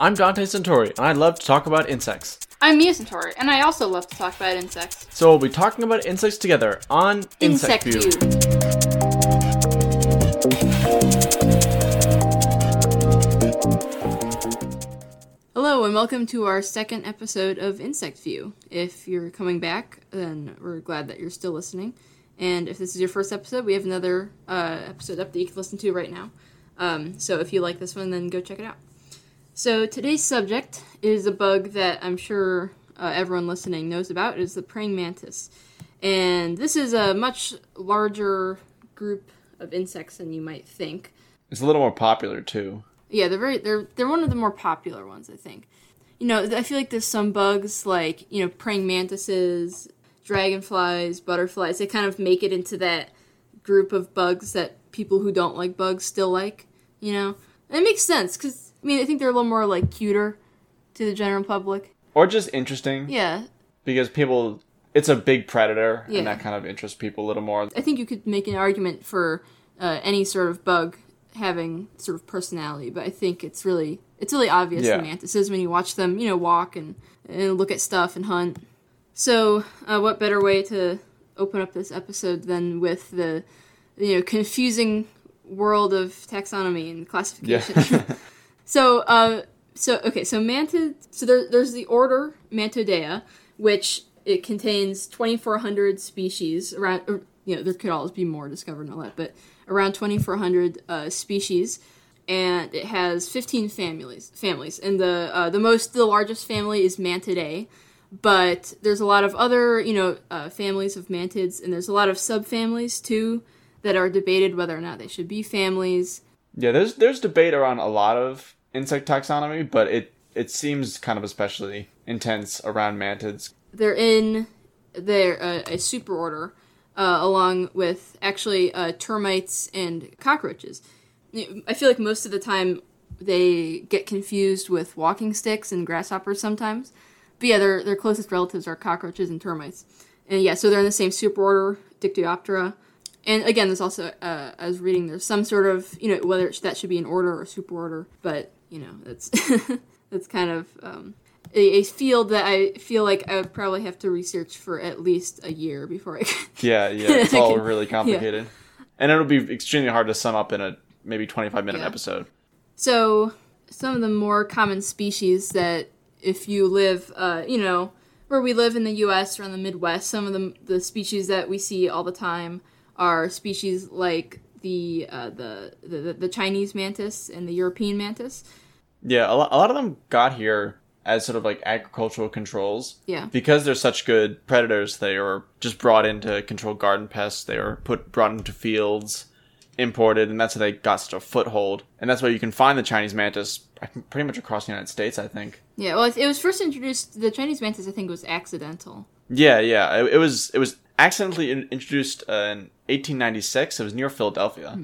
I'm Dante Centauri, and I love to talk about insects. I'm Mia Centauri, and I also love to talk about insects. So we'll be talking about insects together on Insect, View. Hello, and welcome to our second episode of Insect View. If you're coming back, then we're glad that you're still listening. And if this is your first episode, we have another uh, episode up that you can listen to right now. Um, so if you like this one, then go check it out. So today's subject is a bug that I'm sure uh, everyone listening knows about. It is the praying mantis, and this is a much larger group of insects than you might think. It's a little more popular too. Yeah, they're very they're they're one of the more popular ones, I think. You know, I feel like there's some bugs like you know praying mantises, dragonflies, butterflies. They kind of make it into that group of bugs that people who don't like bugs still like. You know, and it makes sense because I mean I think they're a little more like cuter to the general public. Or just interesting. Yeah, Because people, it's a big predator, Yeah. and that kind of interests people a little more. I think you could make an argument for uh, any sort of bug having sort of personality, but I think it's really it's really obvious Yeah. in mantises when you watch them, you know, walk and, and look at stuff and hunt. So, uh, what better way to open up this episode than with the you know confusing world of taxonomy and classification? Yeah. So, uh, so okay, so mantid. So there, there's the order Mantodea, which it contains 2,400 species. Around, or, you know, there could always be more discovered and all that, but around 2,400 uh, species, and it has 15 families. Families, and the uh, the most, the largest family is Mantidae. But there's a lot of other, you know, uh, families of mantids, and there's a lot of subfamilies too that are debated whether or not they should be families. yeah, there's there's debate around a lot of insect taxonomy, but it it seems kind of especially intense around mantids. they're in their uh, a superorder uh, along with actually uh, termites and cockroaches. I feel like most of the time they get confused with walking sticks and grasshoppers sometimes. But yeah, their their closest relatives are cockroaches and termites. And yeah, so they're in the same superorder, Dictyoptera. And again, there's also uh, I was reading there's some sort of you know whether that should be an order or superorder, but you know that's that's kind of um, a, a field that I feel like I would probably have to research for at least a year before I can. Yeah, yeah, it's all Okay. really complicated, and it'll be extremely hard to sum up in a maybe 25 minute Yeah. episode. So some of the more common species that if you live, uh, you know, where we live in the U.S. or in the Midwest, some of the the species that we see all the time are species like the uh, the, the the Chinese mantis and the European mantis. Yeah, a lot, a lot of them got here as sort of like agricultural controls. Yeah. Because they're such good predators, they were just brought in to control garden pests. They were put brought into fields, imported, and that's how they got such a foothold. And that's why you can find the Chinese mantis pretty much across the United States, I think. Yeah, well, it was first introduced. The Chinese mantis, I think, was accidental. Yeah, yeah. It, it was it was accidentally in, introduced uh, in 1896. It was near Philadelphia.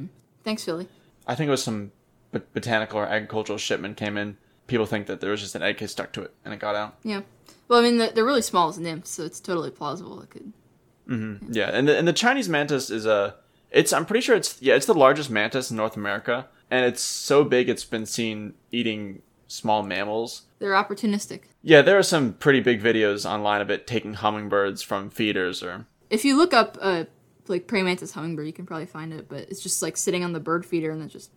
Thanks, Philly. I think it was some bot- botanical or agricultural shipment came in. People think that there was just an egg case stuck to it and it got out. Yeah. Well, I mean, they're really small as nymphs, so it's totally plausible. It could. Yeah, and the, and the Chinese mantis is a it's I'm pretty sure it's yeah it's the largest mantis in North America, and it's so big it's been seen eating small mammals. They're opportunistic. Yeah, there are some pretty big videos online of it taking hummingbirds from feeders or If you look up uh like praying mantis hummingbird, you can probably find it. But it's just like sitting on the bird feeder, and then just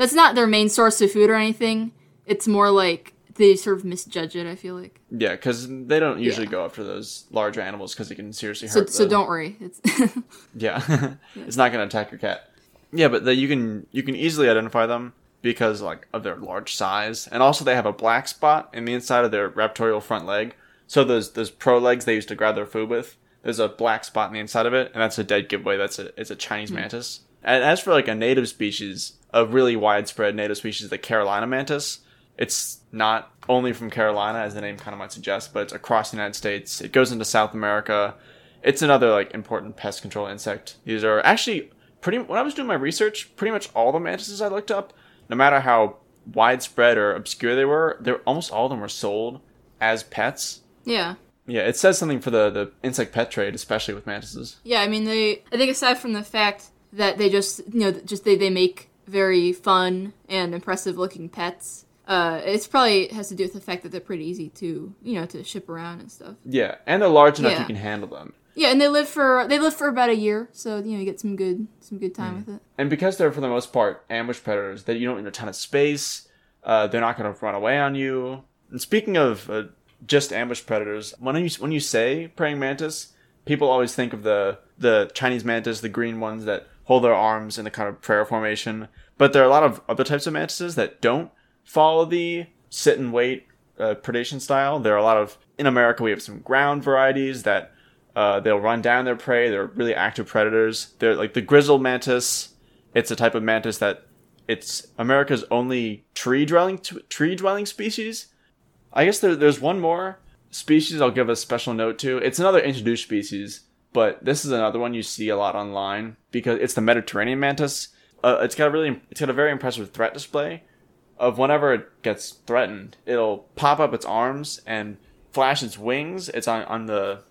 that's not their main source of food or anything. It's more like they sort of misjudge it. I feel like yeah, because they don't usually Yeah. go after those large animals because they can seriously so. hurt. So the- don't worry. It's Yeah, it's not going to attack your cat. Yeah, but the, you can you can easily identify them because like of their large size, and also they have a black spot in the inside of their raptorial front leg. So those those pro legs they used to grab their food with, there's a black spot in the inside of it, and that's a dead giveaway. That's a it's a Chinese hmm. mantis. And as for like a native species, a really widespread native species, the Carolina mantis, it's not only from Carolina, as the name kind of might suggest, but it's across the United States. It goes into South America. It's another like important pest control insect. These are actually pretty. When I was doing my research, pretty much all the mantises I looked up, no matter how widespread or obscure they were, they almost all of them were sold as pets. yeah. Yeah, it says something for the the insect pet trade, especially with mantises. Yeah, I mean, they. I think aside from the fact that they just, you know, just they they make very fun and impressive looking pets. Uh, it's probably has to do with the fact that they're pretty easy to you know to ship around and stuff. Yeah, and they're large enough Yeah. you can handle them. Yeah, and they live for they live for about a year, so you know you get some good some good time with it. And because they're for the most part ambush predators, that you don't need a ton of space. Uh, they're not going to run away on you. And speaking of uh, just ambush predators, when you when you say praying mantis, people always think of the the Chinese mantis, the green ones that hold their arms in a kind of prayer formation. But there are a lot of other types of mantises that don't follow the sit and wait uh, predation style. There are a lot of in America. We have some ground varieties that uh, they'll run down their prey. They're really active predators. They're like the grizzled mantis. It's a type of mantis that it's America's only tree dwelling tree dwelling species. I guess there, there's one more species I'll give a special note to. It's another introduced species, but this is another one you see a lot online because it's the Mediterranean mantis. Uh, it's got a really it's got a very impressive threat display of whenever it gets threatened, it'll pop up its arms and flash its wings. It's on on the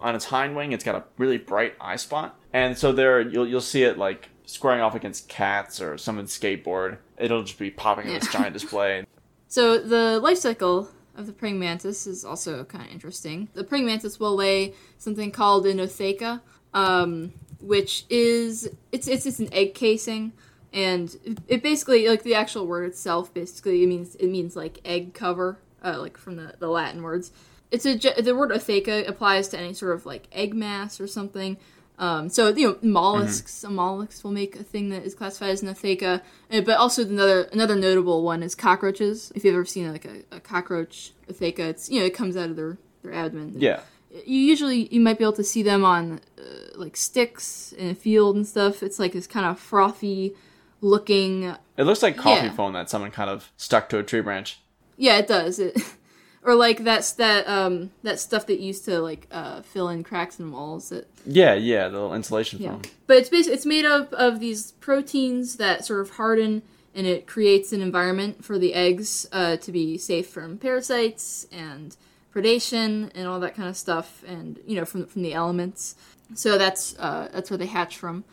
on its hind wing. It's got a really bright eye spot, and so there you'll you'll see it like squaring off against cats or someone's skateboard. It'll just be popping in this giant display. So the life cycle of the praying mantis is also kind of interesting. The praying mantis will lay something called an ootheca, um, which is it's, it's it's an egg casing, and it, basically like the actual word itself basically it means it means like egg cover, uh, like from the, the Latin words. It's a the word ootheca applies to any sort of like egg mass or something. Um, so you know mollusks, a mollusks will make a thing that is classified as an ootheca, Uh, but also another another notable one is cockroaches. If you've ever seen like a, a cockroach ootheca, it's you know it comes out of their their abdomen. Yeah, You usually you might be able to see them on uh, like sticks in a field and stuff. It's like this kind of frothy looking. it looks like coffee Yeah. foam that someone kind of stuck to a tree branch. Yeah, it does. It or like that's that um that stuff that used to like uh, fill in cracks in walls. That Yeah, yeah, the little insulation Yeah, foam. but it's basically it's made up of these proteins that sort of harden, and it creates an environment for the eggs uh, to be safe from parasites and predation and all that kind of stuff, and you know from from the elements. So that's uh, that's where they hatch from.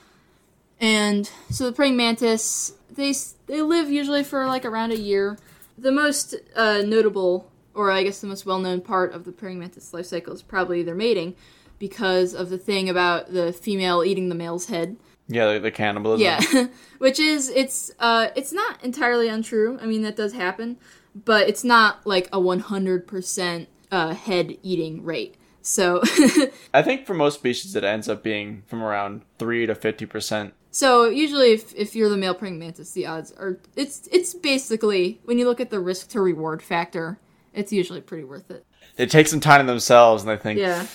And so the praying mantis, they they live usually for like around a year. The most uh, notable, or I guess the most well known part of the praying mantis life cycle is probably their mating, because of the thing about the female eating the male's head. Yeah, the, the cannibalism. Yeah, which is it's uh it's not entirely untrue. I mean that does happen, but it's not like a one hundred percent uh head eating rate. So I think for most species it ends up being from around three to fifty percent. so usually if if you're the male praying mantis, the odds are it's it's basically when you look at the risk to reward factor, it's usually pretty worth it. They take some time to themselves and they think, Yeah.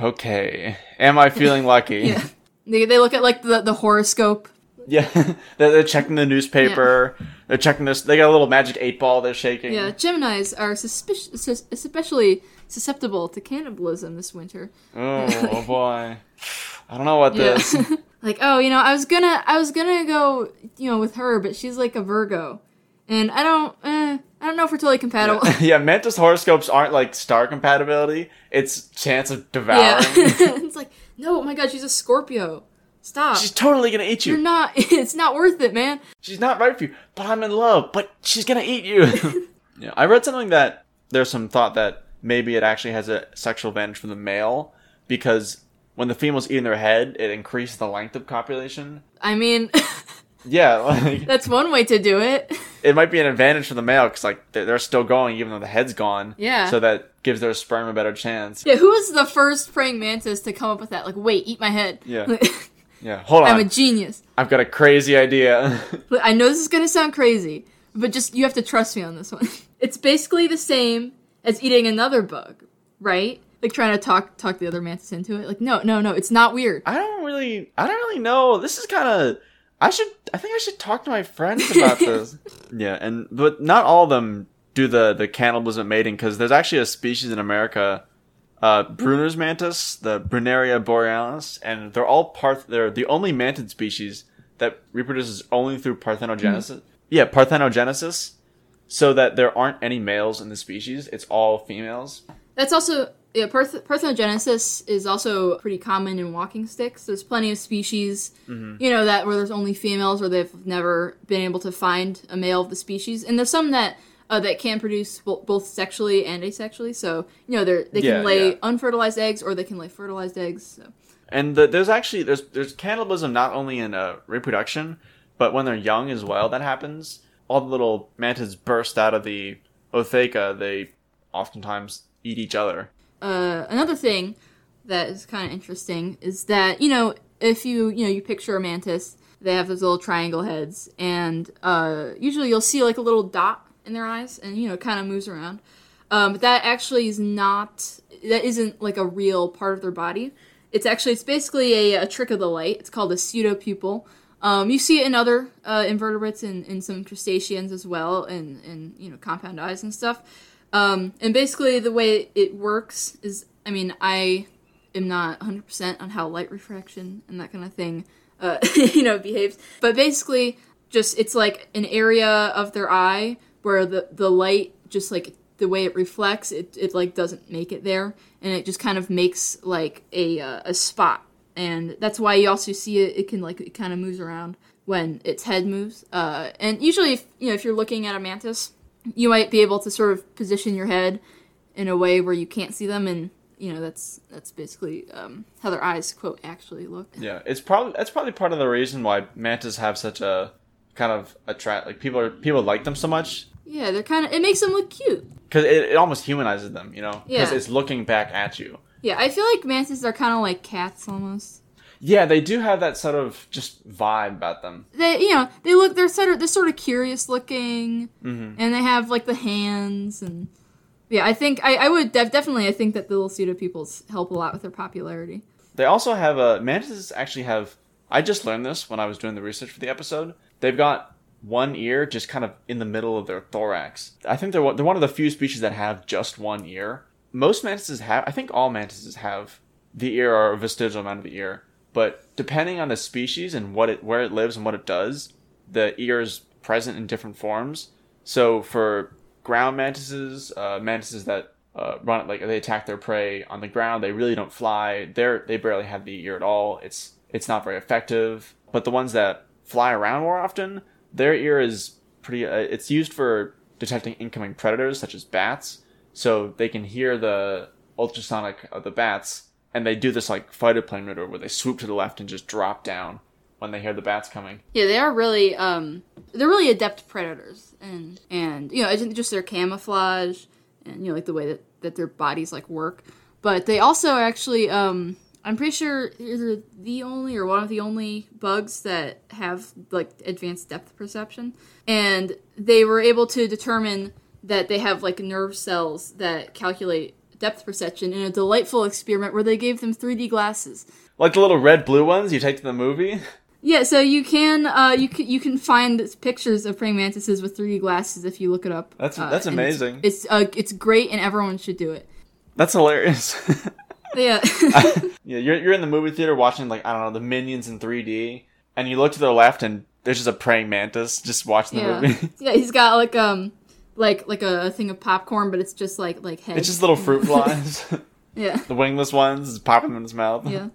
okay, am I feeling lucky? Yeah. They, they look at like the, the horoscope. Yeah, they're, they're checking the newspaper. They're checking this. They got a little magic eight ball they're shaking. Yeah, Geminis are suspicious, sus- especially susceptible to cannibalism this winter. Oh, oh boy, I don't know what Yeah. this. like, oh, you know, I was gonna, I was gonna go, you know, with her, but she's like a Virgo, and I don't, eh, I don't know if we're totally compatible. yeah, Mantis horoscopes aren't like star compatibility. It's chance of devouring. Yeah, it's like, no, oh my god, she's a Scorpio. Stop. she's totally gonna eat you. You're not. It's not worth it, man. She's not right for you. But I'm in love. But she's gonna eat you. yeah, I read something that there's some thought that maybe it actually has a sexual advantage for the male because when the female's eating their head, it increases the length of copulation. I mean, Yeah, like that's one way to do it. it might be an advantage for the male because like they're, they're still going even though the head's gone. Yeah. So that gives their sperm a better chance. Yeah, who was the first praying mantis to come up with that? Like, wait, eat my head. Yeah. Yeah. Hold on. I'm a genius. I've got a crazy idea. I know this is gonna sound crazy, but just you have to trust me on this one. It's basically the same as eating another bug, right? Like trying to talk talk the other mantis into it. Like, no, no, no, it's not weird. I don't really. I don't really know. This is kind of. I should. I think I should talk to my friends about this. yeah, and but not all of them do the the cannibalism mating because there's actually a species in America, uh, Brunner's mantis, the Bruneria borealis, and they're all part. They're the only mantid species that reproduces only through parthenogenesis. Yeah, parthenogenesis. So that there aren't any males in the species. It's all females. That's also Yeah, parth- parthenogenesis is also pretty common in walking sticks. There's plenty of species, you know, that where there's only females or they've never been able to find a male of the species, and there's some that uh, that can produce bo- both sexually and asexually. So you know, they they Yeah, can lay yeah. unfertilized eggs or they can lay fertilized eggs. So. And the, there's actually there's there's cannibalism not only in uh, reproduction, but when they're young as well. That happens. All the little mantids burst out of the ootheca. They oftentimes eat each other. Uh, another thing that is kind of interesting is that you know if you you know you picture a mantis they have those little triangle heads and uh, usually you'll see like a little dot in their eyes and you know it kind of moves around. Um, but that actually is not that isn't like a real part of their body. It's actually it's basically a, a trick of the light. It's called a pseudopupil. Um, you see it in other uh, invertebrates and in some crustaceans as well and and you know compound eyes and stuff um, and basically, the way it works is, I mean, I am not 100% on how light refraction and that kind of thing, uh, you know, behaves. But basically, just it's like an area of their eye where the the light just like the way it reflects, it it like doesn't make it there, and it just kind of makes like a uh, a spot, and that's why you also see it. It can like it kind of moves around when its head moves. Uh, and usually, if you know, if you're looking at a mantis you might be able to sort of position your head in a way where you can't see them and you know that's that's basically um, how their eyes quote actually look. Yeah, it's probably that's probably part of the reason why mantis have such a kind of attract like people are people like them so much. Yeah they're kind of it makes them look cute. Because it, it almost humanizes them, you know, because Yeah. it's looking back at you. yeah i feel like mantises are kind of like cats almost Yeah, they do have that sort of just vibe about them. they you know they look they're sort of they're sort of curious looking mm-hmm. and they have like the hands and yeah i think i, I would def- definitely i think that the little pseudopupils help a lot with their popularity They also have a mantises actually have. I just learned this when I was doing the research for the episode. They've got one ear just kind of in the middle of their thorax. I think they're one- they're one of the few species that have just one ear. Most mantises have. I think all mantises have the ear or a vestigial amount of the ear. But depending on the species and what it where it lives and what it does, the ear is present in different forms. So for ground mantises, uh, mantises that uh, run like they attack their prey on the ground, they really don't fly. They're they barely have the ear at all. It's it's not very effective. But the ones that fly around more often, their ear is pretty. Uh, it's used for detecting incoming predators such as bats, so they can hear the ultrasonic of the bats, and they do this like fighter plane maneuver where they swoop to the left and just drop down when they hear the bats coming. Yeah, they are really um they're really adept predators and and you know, it's just their camouflage and you know like the way that that their bodies like work. But they also actually um I'm pretty sure they're the only or one of the only bugs that have like advanced depth perception and they were able to determine that they have like nerve cells that calculate depth perception in a delightful experiment where they gave them 3D glasses. Like the little red blue ones you take to the movie. Yeah, so you can uh, you can you can find pictures of praying mantises with 3D glasses if you look it up. That's- Uh, that's and it's- amazing. It's uh, it's great and everyone should do it. That's hilarious. Yeah, yeah, you're you're in the movie theater watching like I don't know the Minions in 3D, and you look to the left and there's just a praying mantis just watching the yeah, movie. yeah. He's got like um like like a, thing of popcorn, but it's just like like head. it's just little fruit flies, yeah, the wingless ones, popping them in his mouth. yeah.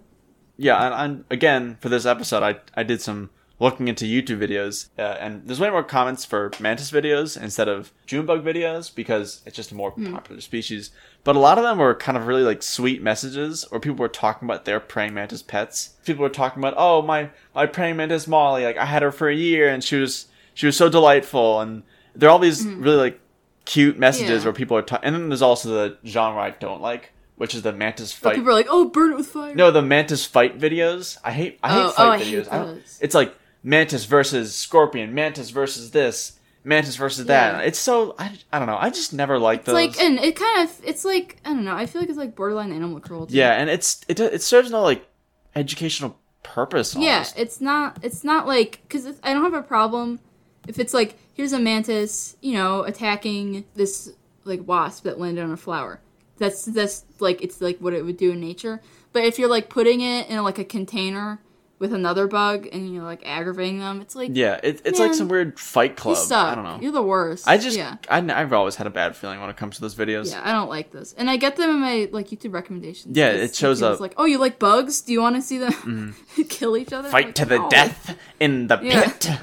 yeah, and, and again for this episode, I I did some looking into YouTube videos, uh, and there's way more comments for mantis videos instead of Junebug videos because it's just a more popular species. But a lot of them were kind of really like sweet messages, or people were talking about their praying mantis pets. People were talking about, oh my my praying mantis Molly, like I had her for a year, and she was she was so delightful, and there are all these mm-hmm. really like cute messages Yeah. where people are. Ta- and then there's also the genre I don't like, which is the mantis fight. People are like, oh, burn it with fire. No, the mantis fight videos. I hate. I hate Oh, fight oh, I videos. hate I it's like mantis versus scorpion, mantis versus this, mantis versus that. Yeah. It's so I, I don't know. I just never liked it's those. like and it kind of it's like I don't know. I feel like it's like borderline animal cruelty. yeah, and it's it it serves no like educational purpose. Yeah, it's not. It's not like because I don't have a problem if it's like here's a mantis, you know, attacking this like wasp that landed on a flower. That's that's like it's like what it would do in nature. But if you're like putting it in like a container with another bug and you're like aggravating them. It's like Yeah, it, it's like some weird fight club. you suck. I don't know. You're the worst. I just, yeah. I, I've always had a bad feeling when it comes to those videos. Yeah, I don't like this, and I get them in my like YouTube recommendations. Yeah, it shows up. like, oh, you like bugs? Do you want to see them mm-hmm. kill each other? Fight Like, to the no. death in the Yeah. pit.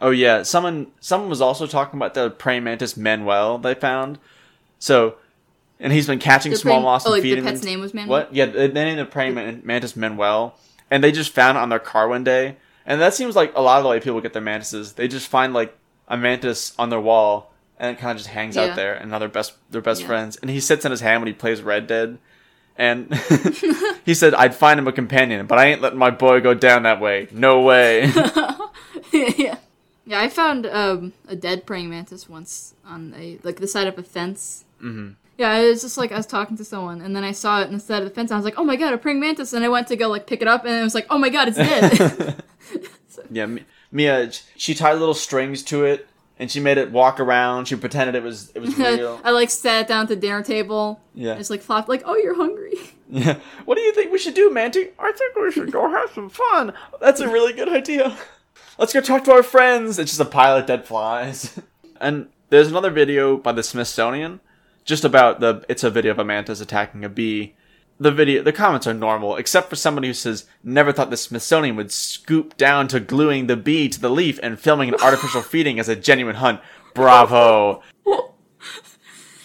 Oh yeah, someone someone was also talking about the praying mantis Manuel they found. So, and he's been catching The small praying- moths oh, and like the feeding pet's them. name was Manuel? What? Yeah, they named the praying man- mantis Manuel, and they just found it on their car one day. And that seems like a lot of the way people get their mantises. They just find like a mantis on their wall, and it kind of just hangs Yeah. out there, and now they're best they're best Yeah. friends. And he sits in his hand when he plays Red Dead. And he said, I'd find him a companion, but I ain't letting my boy go down that way. No way. yeah, yeah. I found um, a dead praying mantis once on a like the side of a fence. Mm-hmm. Yeah, it was just like I was talking to someone, and then I saw it on the side of the fence. And I was like, "Oh my god, a praying mantis!" And I went to go like pick it up, and it was like, "Oh my god, it's dead." yeah, Mi- Mia, she tied little strings to it, and she made it walk around. She pretended it was it was real. I like sat down at the dinner table. Yeah. and just like flopped, like, "Oh, you're hungry." Yeah. What do you think we should do, Manty? I think we should go have some fun. That's a really good idea. Let's go talk to our friends. It's just a pile of dead flies. and there's another video by the Smithsonian, just about the. It's a video of a mantis attacking a bee. The video, the comments are normal, except for somebody who says, "Never thought the Smithsonian would scoop down to gluing the bee to the leaf and filming an artificial feeding as a genuine hunt." Bravo.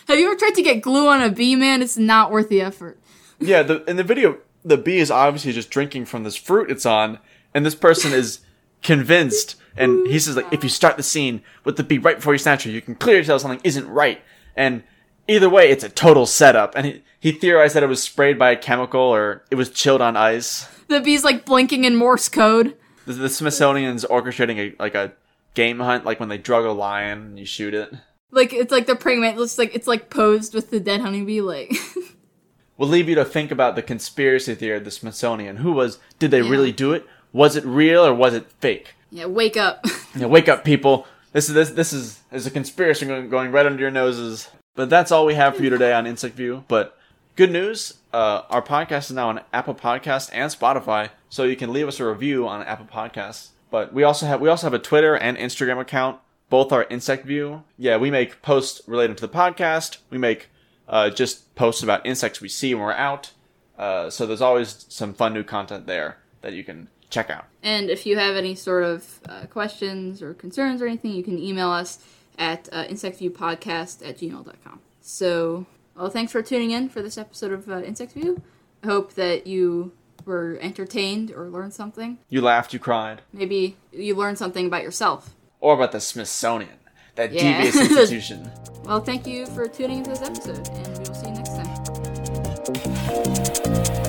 Have you ever tried to get glue on a bee, man? It's not worth the effort. Yeah, the, in the video, the bee is obviously just drinking from this fruit it's on, and this person is convinced, and he says like, if you start the scene with the bee right before you snatch her, you can clearly tell something isn't right. And either way, it's a total setup. And he, he theorized that it was sprayed by a chemical or it was chilled on ice. The bee's like blinking in Morse code. The, the Smithsonian's orchestrating a like a game hunt, like when they drug a lion and you shoot it. Like it's like the praying mantis. Looks like it's like posed with the dead honeybee. Like We'll leave you to think about the conspiracy theory of the Smithsonian. Who was? Did they Yeah. really do it? Was it real or was it fake? yeah, wake up. Yeah, wake up, people. This is this this is is a conspiracy going, going right under your noses. But that's all we have for you today on Insect View. But good news, uh, our podcast is now on Apple Podcast and Spotify, so you can leave us a review on Apple Podcasts. But we also have we also have a Twitter and Instagram account. Both are Insect View. Yeah, we make posts related to the podcast. We make uh, just posts about insects we see when we're out. Uh, so there's always some fun new content there that you can check out. and if you have any sort of uh, questions or concerns or anything, you can email us at uh, insectviewpodcast at gmail.com. So, well, thanks for tuning in for this episode of uh, Insect View. I hope that you were entertained or learned something. You laughed, you cried. Maybe you learned something about yourself. or about the Smithsonian, that Yeah. devious institution. Well, thank you for tuning into this episode, and we will see you next time.